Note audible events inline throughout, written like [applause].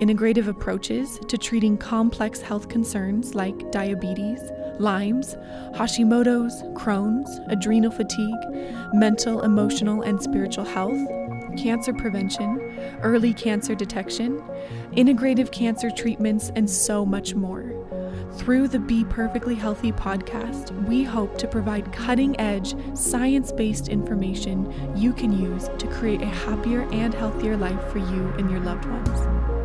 integrative approaches to treating complex health concerns like diabetes, Lyme's, Hashimoto's, Crohn's, adrenal fatigue, mental, emotional, and spiritual health, cancer prevention, early cancer detection, integrative cancer treatments, and so much more. Through the Be Perfectly Healthy podcast, we hope to provide cutting edge, science based information you can use to create a happier and healthier life for you and your loved ones.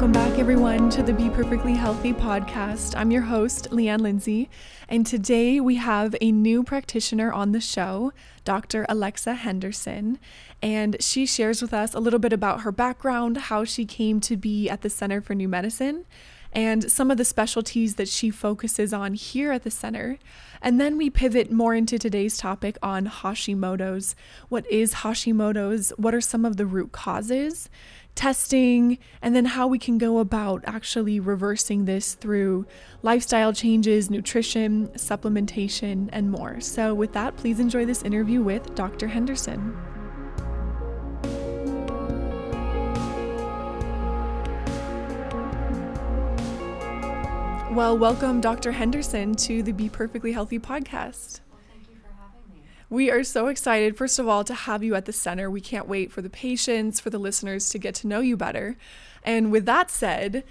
Welcome back, everyone, to the Be Perfectly Healthy podcast. I'm your host, Leanne Lindsay, and today we have a new practitioner on the show, Dr. Alexa Henderson. And she shares with us a little bit about her background, how she came to be at the Center for New Medicine, and some of the specialties that she focuses on here at the center. And then we pivot more into today's topic on Hashimoto's. What is Hashimoto's? What are some of the root causes? Testing, and then how we can go about actually reversing this through lifestyle changes, nutrition, supplementation, and more. So, with that, please enjoy this interview with Dr. Henderson. Well, welcome, Dr. Henderson, to the Be Perfectly Healthy podcast. We are so excited, first of all, to have you at the center. We can't wait for the patients, for the listeners to get to know you better. And with that said,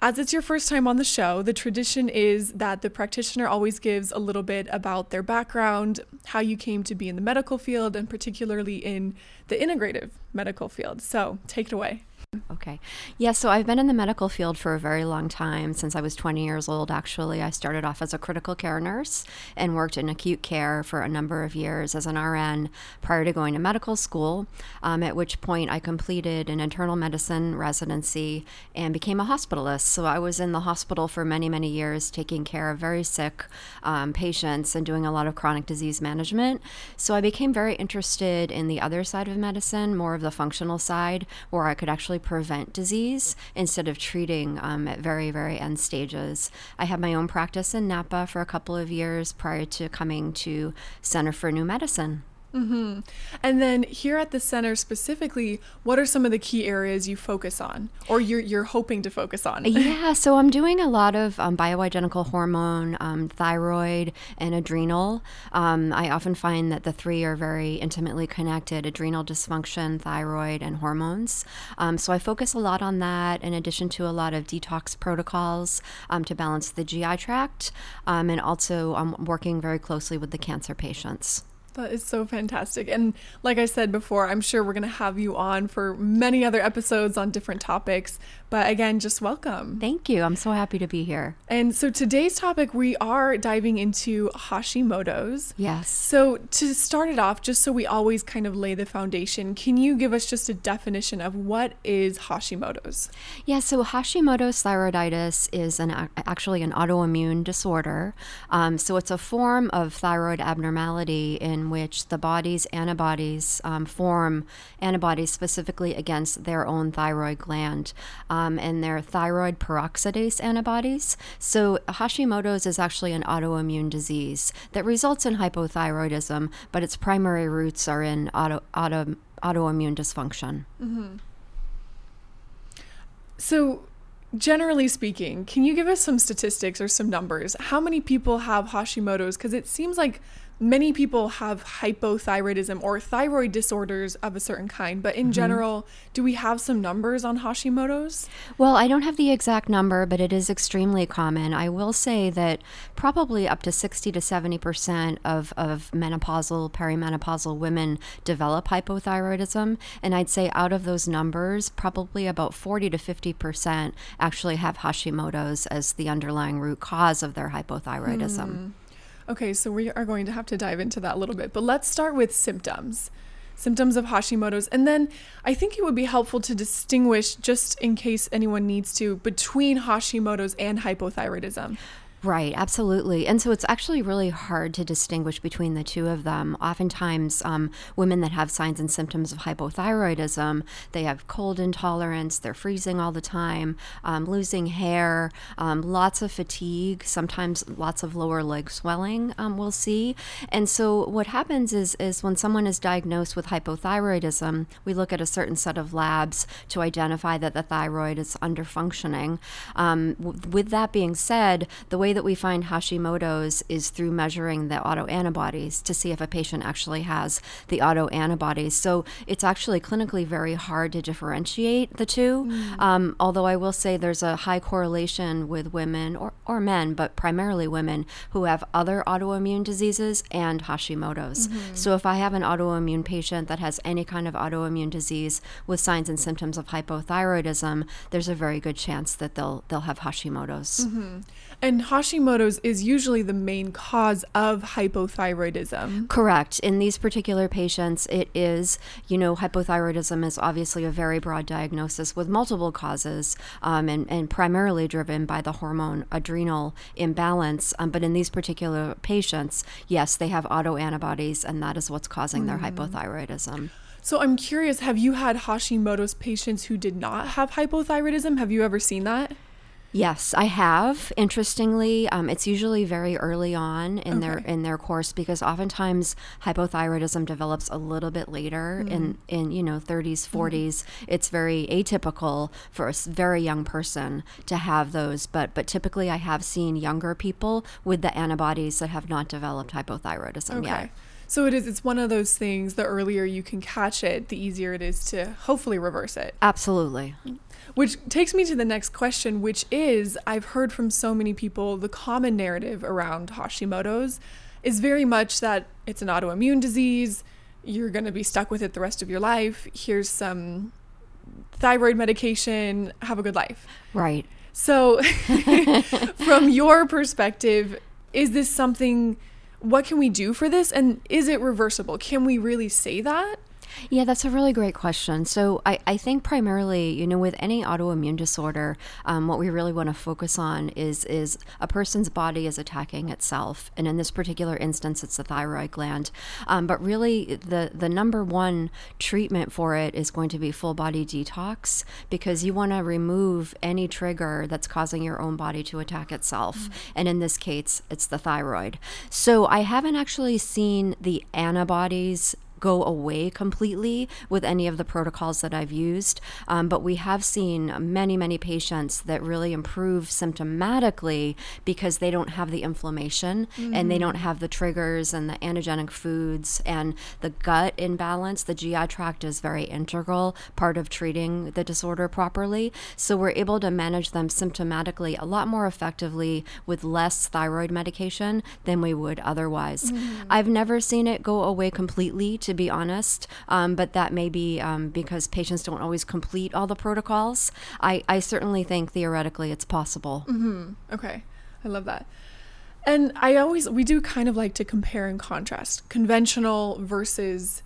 as it's your first time on the show, the tradition is that the practitioner always gives a little bit about their background, how you came to be in the medical field, and particularly in the integrative medical field. So take it away. Okay. Yeah, so I've been in the medical field for a very long time, since I was 20 years old, actually. I started off as a critical care nurse and worked in acute care for a number of years as an RN prior to going to medical school, um, at which point I completed an internal medicine residency and became a hospitalist. So I was in the hospital for many, many years, taking care of very sick um, patients and doing a lot of chronic disease management. So I became very interested in the other side of medicine, more of the functional side, where I could actually prevent disease instead of treating um, at very, very end stages. I had my own practice in Napa for a couple of years prior to coming to Center for New Medicine. Mm-hmm. And then here at the center specifically, what are some of the key areas you focus on, or you're you're hoping to focus on? [laughs] yeah, so I'm doing a lot of um, bioidentical hormone, um, thyroid, and adrenal. Um, I often find that the three are very intimately connected: adrenal dysfunction, thyroid, and hormones. Um, so I focus a lot on that, in addition to a lot of detox protocols um, to balance the GI tract, um, and also I'm working very closely with the cancer patients. That is so fantastic. And like I said before, I'm sure we're going to have you on for many other episodes on different topics. But again, just welcome. Thank you. I'm so happy to be here. And so today's topic, we are diving into Hashimoto's. Yes. So to start it off, just so we always kind of lay the foundation, can you give us just a definition of what is Hashimoto's? Yeah, so Hashimoto's thyroiditis is an actually an autoimmune disorder. Um, so it's a form of thyroid abnormality in which the body's antibodies um, form antibodies specifically against their own thyroid gland. Um, um, and they're thyroid peroxidase antibodies. So, Hashimoto's is actually an autoimmune disease that results in hypothyroidism, but its primary roots are in auto, auto, autoimmune dysfunction. Mm-hmm. So, generally speaking, can you give us some statistics or some numbers? How many people have Hashimoto's? Because it seems like many people have hypothyroidism or thyroid disorders of a certain kind, but in mm-hmm. general, do we have some numbers on Hashimoto's? Well, I don't have the exact number, but it is extremely common. I will say that probably up to 60 to 70% of, of menopausal, perimenopausal women develop hypothyroidism. And I'd say out of those numbers, probably about 40 to 50% actually have Hashimoto's as the underlying root cause of their hypothyroidism. Hmm. Okay, so we are going to have to dive into that a little bit, but let's start with symptoms. Symptoms of Hashimoto's. And then I think it would be helpful to distinguish, just in case anyone needs to, between Hashimoto's and hypothyroidism. Right, absolutely. And so it's actually really hard to distinguish between the two of them. Oftentimes, um, women that have signs and symptoms of hypothyroidism, they have cold intolerance, they're freezing all the time, um, losing hair, um, lots of fatigue, sometimes lots of lower leg swelling, um, we'll see. And so what happens is, is when someone is diagnosed with hypothyroidism, we look at a certain set of labs to identify that the thyroid is under functioning. Um, with that being said, the way way that we find Hashimoto's is through measuring the autoantibodies to see if a patient actually has the autoantibodies. So it's actually clinically very hard to differentiate the two. Mm. Um, although I will say there's a high correlation with women or, or men, but primarily women who have other autoimmune diseases and Hashimoto's. Mm-hmm. So if I have an autoimmune patient that has any kind of autoimmune disease with signs and symptoms of hypothyroidism, there's a very good chance that they'll they'll have Hashimoto's. Mm-hmm. And Hashimoto's is usually the main cause of hypothyroidism. Correct. In these particular patients, it is, you know, hypothyroidism is obviously a very broad diagnosis with multiple causes um, and, and primarily driven by the hormone adrenal imbalance. Um, but in these particular patients, yes, they have autoantibodies, and that is what's causing mm. their hypothyroidism. So I'm curious, have you had Hashimoto's patients who did not have hypothyroidism? Have you ever seen that? Yes, I have. Interestingly, um, it's usually very early on in okay. their in their course because oftentimes hypothyroidism develops a little bit later mm. in in you know 30s, 40s. Mm. It's very atypical for a very young person to have those, but but typically I have seen younger people with the antibodies that have not developed hypothyroidism okay. yet. So it is it's one of those things the earlier you can catch it, the easier it is to hopefully reverse it. Absolutely. Which takes me to the next question, which is I've heard from so many people the common narrative around Hashimoto's is very much that it's an autoimmune disease. You're going to be stuck with it the rest of your life. Here's some thyroid medication. Have a good life. Right. So, [laughs] from your perspective, is this something? What can we do for this? And is it reversible? Can we really say that? Yeah, that's a really great question. So I, I think primarily, you know, with any autoimmune disorder, um, what we really want to focus on is is a person's body is attacking itself, and in this particular instance, it's the thyroid gland. Um, but really, the the number one treatment for it is going to be full body detox because you want to remove any trigger that's causing your own body to attack itself, mm-hmm. and in this case, it's the thyroid. So I haven't actually seen the antibodies go away completely with any of the protocols that I've used. Um, but we have seen many, many patients that really improve symptomatically because they don't have the inflammation mm-hmm. and they mm-hmm. don't have the triggers and the antigenic foods and the gut imbalance. The GI tract is very integral part of treating the disorder properly. So we're able to manage them symptomatically a lot more effectively with less thyroid medication than we would otherwise. Mm-hmm. I've never seen it go away completely to be honest. Um, but that may be um, because patients don't always complete all the protocols. I, I certainly think theoretically it's possible. Mm-hmm. Okay. I love that. And I always, we do kind of like to compare and contrast conventional versus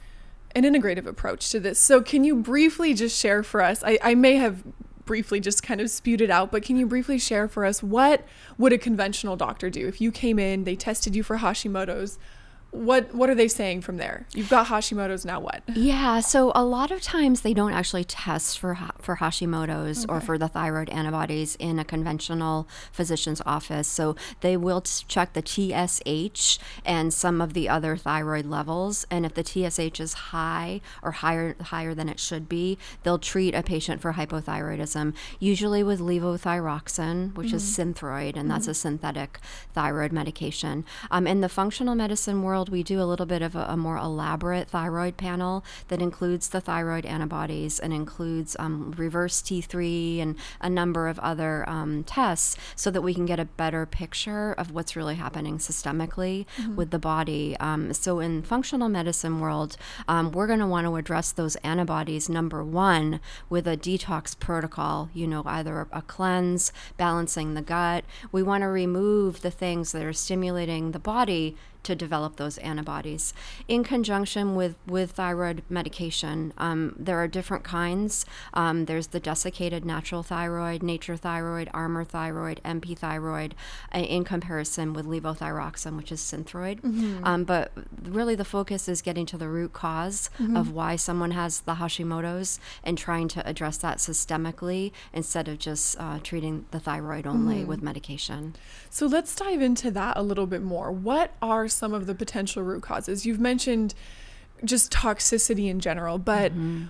an integrative approach to this. So, can you briefly just share for us? I, I may have briefly just kind of spewed it out, but can you briefly share for us what would a conventional doctor do if you came in, they tested you for Hashimoto's? What what are they saying from there? You've got Hashimoto's now what? Yeah, so a lot of times they don't actually test for for Hashimoto's okay. or for the thyroid antibodies in a conventional physician's office. So they will check the TSH and some of the other thyroid levels, and if the TSH is high or higher higher than it should be, they'll treat a patient for hypothyroidism, usually with levothyroxine, which mm-hmm. is Synthroid, and mm-hmm. that's a synthetic thyroid medication. Um, in the functional medicine world world, we do a little bit of a, a more elaborate thyroid panel that includes the thyroid antibodies and includes um, reverse T3 and a number of other um, tests so that we can get a better picture of what's really happening systemically mm-hmm. with the body. Um, so in functional medicine world, um, we're going to want to address those antibodies number one with a detox protocol. You know, either a cleanse, balancing the gut. We want to remove the things that are stimulating the body to develop those antibodies in conjunction with, with thyroid medication. Um, there are different kinds. Um, there's the desiccated natural thyroid, nature thyroid, Armour thyroid, NP thyroid, uh, in comparison with levothyroxine, which is synthroid. Mm-hmm. Um, but really, the focus is getting to the root because mm-hmm. of why someone has the Hashimoto's and trying to address that systemically instead of just uh, treating the thyroid only mm-hmm. with medication. So let's dive into that a little bit more. What are some of the potential root causes? You've mentioned just toxicity in general, but mm-hmm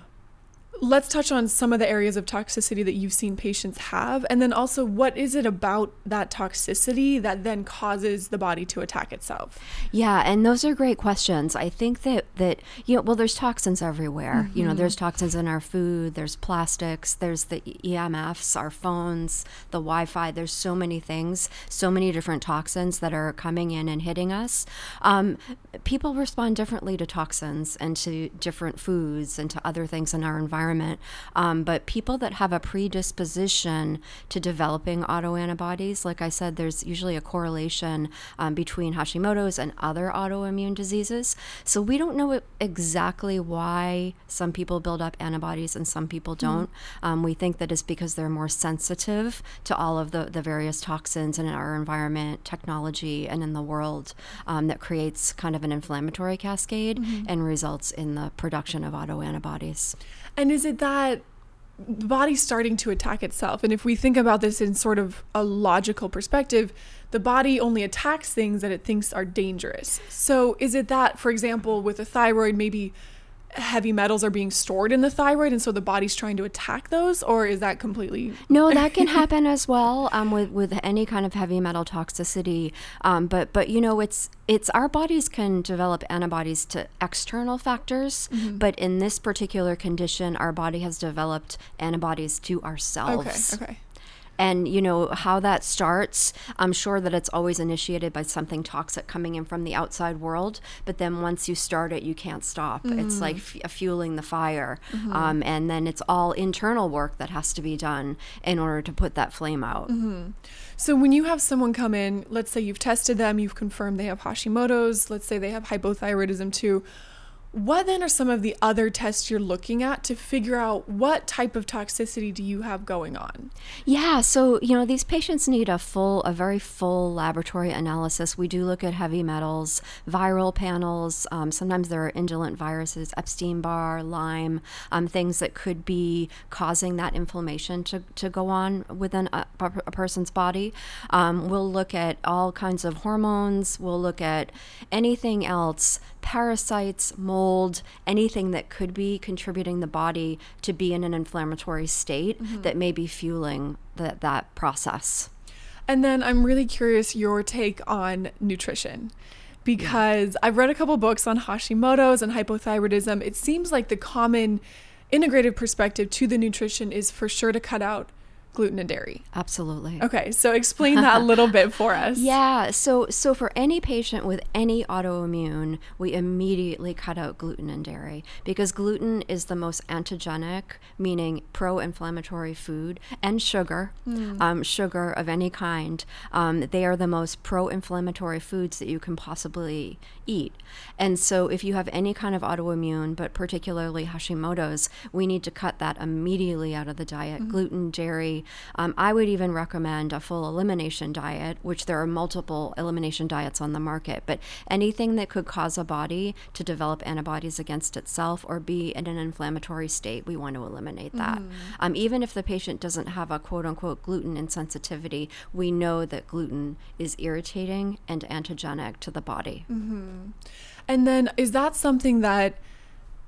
let's touch on some of the areas of toxicity that you've seen patients have and then also what is it about that toxicity that then causes the body to attack itself yeah and those are great questions i think that that you know well there's toxins everywhere mm-hmm. you know mm-hmm. there's toxins in our food there's plastics there's the emfs our phones the wi-fi there's so many things so many different toxins that are coming in and hitting us um, people respond differently to toxins and to different foods and to other things in our environment environment. Um, but people that have a predisposition to developing autoantibodies, like I said, there's usually a correlation um, between Hashimoto's and other autoimmune diseases. So we don't know exactly why some people build up antibodies and some people hmm. don't. Mm-hmm. Um, we think that it's because they're more sensitive to all of the, the various toxins in our environment, technology, and in the world um, that creates kind of an inflammatory cascade mm-hmm. and results in the production of autoantibodies. And is it that the body's starting to attack itself? And if we think about this in sort of a logical perspective, the body only attacks things that it thinks are dangerous. So is it that, for example, with a thyroid, maybe heavy metals are being stored in the thyroid and so the body's trying to attack those or is that completely no that [laughs] can happen as well um, with, with any kind of heavy metal toxicity. Um, but but you know it's it's our bodies can develop antibodies to external factors mm-hmm. but in this particular condition our body has developed antibodies to ourselves. Okay okay and you know how that starts i'm sure that it's always initiated by something toxic coming in from the outside world but then once you start it you can't stop mm-hmm. it's like f- fueling the fire mm-hmm. um, and then it's all internal work that has to be done in order to put that flame out mm-hmm. so when you have someone come in let's say you've tested them you've confirmed they have hashimoto's let's say they have hypothyroidism too what then are some of the other tests you're looking at to figure out what type of toxicity do you have going on? Yeah, so you know these patients need a full, a very full laboratory analysis. We do look at heavy metals, viral panels. Um, sometimes there are indolent viruses, Epstein Barr, Lyme, um, things that could be causing that inflammation to, to go on within a, a person's body. Um, we'll look at all kinds of hormones. We'll look at anything else, parasites, mold anything that could be contributing the body to be in an inflammatory state mm-hmm. that may be fueling the, that process. And then I'm really curious your take on nutrition because yeah. I've read a couple books on Hashimoto's and hypothyroidism. It seems like the common integrated perspective to the nutrition is for sure to cut out gluten and dairy. Absolutely. Okay, so explain that a little bit for [laughs] us. Yeah, so so for any patient with any autoimmune, we immediately cut out gluten and dairy because gluten is the most antigenic, meaning pro-inflammatory food, and sugar, mm. um, sugar of any kind. Um, they are the most pro-inflammatory foods that you can possibly eat. And so if you have any kind of autoimmune, but particularly Hashimoto's, we need to cut that immediately out of the diet. Mm-hmm. Gluten, dairy, um, I would even recommend a full elimination diet, which there are multiple elimination diets on the market. But anything that could cause a body to develop antibodies against itself or be in an inflammatory state, we want to eliminate that. Mm. Um, even if the patient doesn't have a quote unquote gluten insensitivity, we know that gluten is irritating and antigenic to the body. Mm-hmm. And then is that something that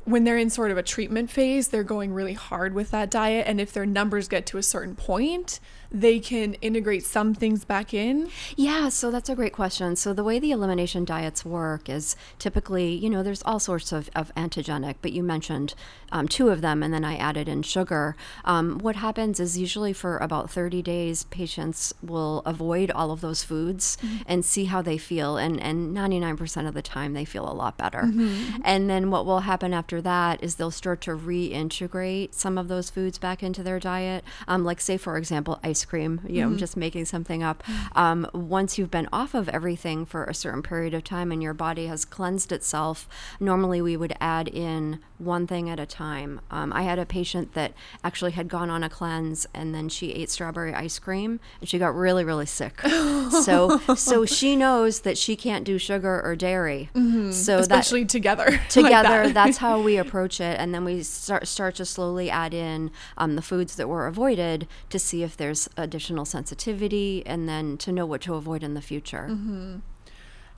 when they're in sort of a treatment phase, they're going really hard with that diet. And if their numbers get to a certain point, they can integrate some things back in? Yeah, so that's a great question. So the way the elimination diets work is typically, you know, there's all sorts of, of antigenic, but you mentioned um, two of them, and then I added in sugar. Um, what happens is usually for about 30 days, patients will avoid all of those foods mm-hmm. and see how they feel. And, and 99% of the time, they feel a lot better. Mm-hmm. And then what will happen after that is they'll start to reintegrate some of those foods back into their diet. Um, like, say, for example, ice cream, you know, mm-hmm. just making something up. Um, once you've been off of everything for a certain period of time and your body has cleansed itself, normally we would add in one thing at a time. Um, I had a patient that actually had gone on a cleanse and then she ate strawberry ice cream and she got really, really sick. [laughs] so, so she knows that she can't do sugar or dairy. Mm-hmm. So especially that, together. [laughs] Together, like that. that's how we approach it, and then we start start to slowly add in um, the foods that were avoided to see if there's additional sensitivity, and then to know what to avoid in the future. Mm-hmm.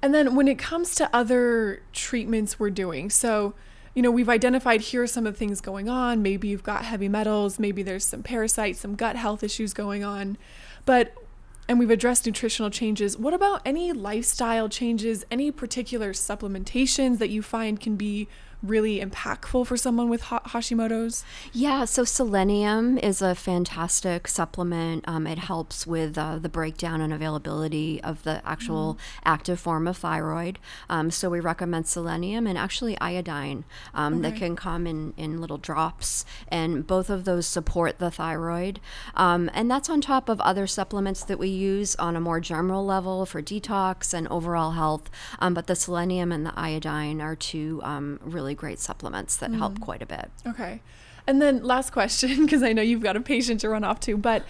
And then when it comes to other treatments we're doing, so you know, we've identified here are some of the things going on. Maybe you've got heavy metals, maybe there's some parasites, some gut health issues going on. But and we've addressed nutritional changes. What about any lifestyle changes, any particular supplementations that you find can be really impactful for someone with Hashimoto's? Yeah, so selenium is a fantastic supplement. Um, it helps with uh, the breakdown and availability of the actual mm. active form of thyroid. Um, so we recommend selenium and actually iodine um, okay. that can come in, in little drops, and both of those support the thyroid. Um, and that's on top of other supplements that we use on a more general level for detox and overall health. Um, but the selenium and the iodine are two um, really great supplements that mm. help quite a bit. Okay. And then last question, [laughs] because I know you've got a patient to run off to, but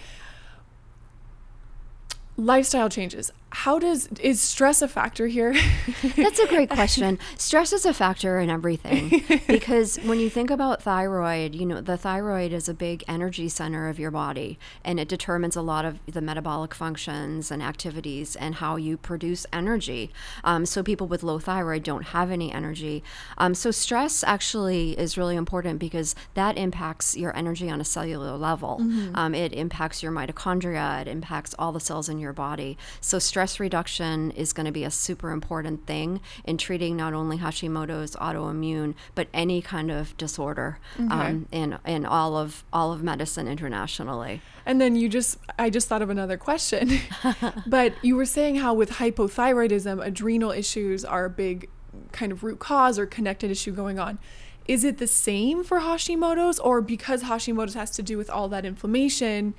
lifestyle changes how does is stress a factor here? [laughs] That's a great question. Stress is a factor in everything [laughs] because when you think about thyroid, you know, the thyroid is a big energy center of your body and it determines a lot of the metabolic functions and activities and how you produce energy. Um, so people with low thyroid don't have any energy. Um, so stress actually is really important because that impacts your energy on a cellular level. Mm-hmm. Um, it impacts your mitochondria. It impacts all the cells in your body. So stress stress reduction is going to be a super important thing in treating not only Hashimoto's autoimmune, but any kind of disorder okay. um, in in all of all of medicine internationally. And then you just, I just thought of another question, [laughs] but you were saying how with hypothyroidism, adrenal issues are a big kind of root cause or connected issue going on. Is it the same for Hashimoto's, or because Hashimoto's has to do with all that inflammation?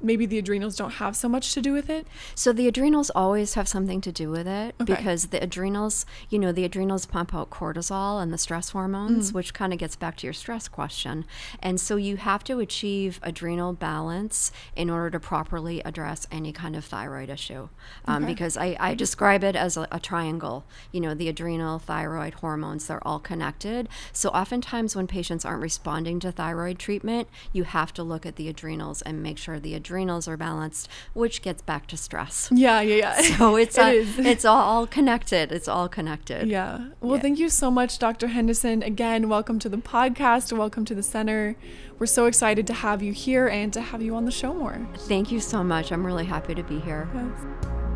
Maybe the adrenals don't have so much to do with it? So the adrenals always have something to do with it okay. because the adrenals, you know, the adrenals pump out cortisol and the stress hormones, mm. which kind of gets back to your stress question. And so you have to achieve adrenal balance in order to properly address any kind of thyroid issue. Um, okay. Because I, I, describe it as a, a triangle. You know, the adrenal, thyroid, hormones, they're all connected. So oftentimes when patients aren't responding to thyroid treatment, you have to look at the adrenals and make sure the adrenals are balanced, which gets back to stress. Yeah, yeah, yeah. [laughs] So it's [laughs] it a, it's all connected. It's all connected. Yeah. Well, yeah. thank you so much, Dr. Henderson. Again, welcome to the podcast. Welcome to the center. We're so excited to have you here and to have you on the show more. Thank you so much. I'm really happy to be here. Yes.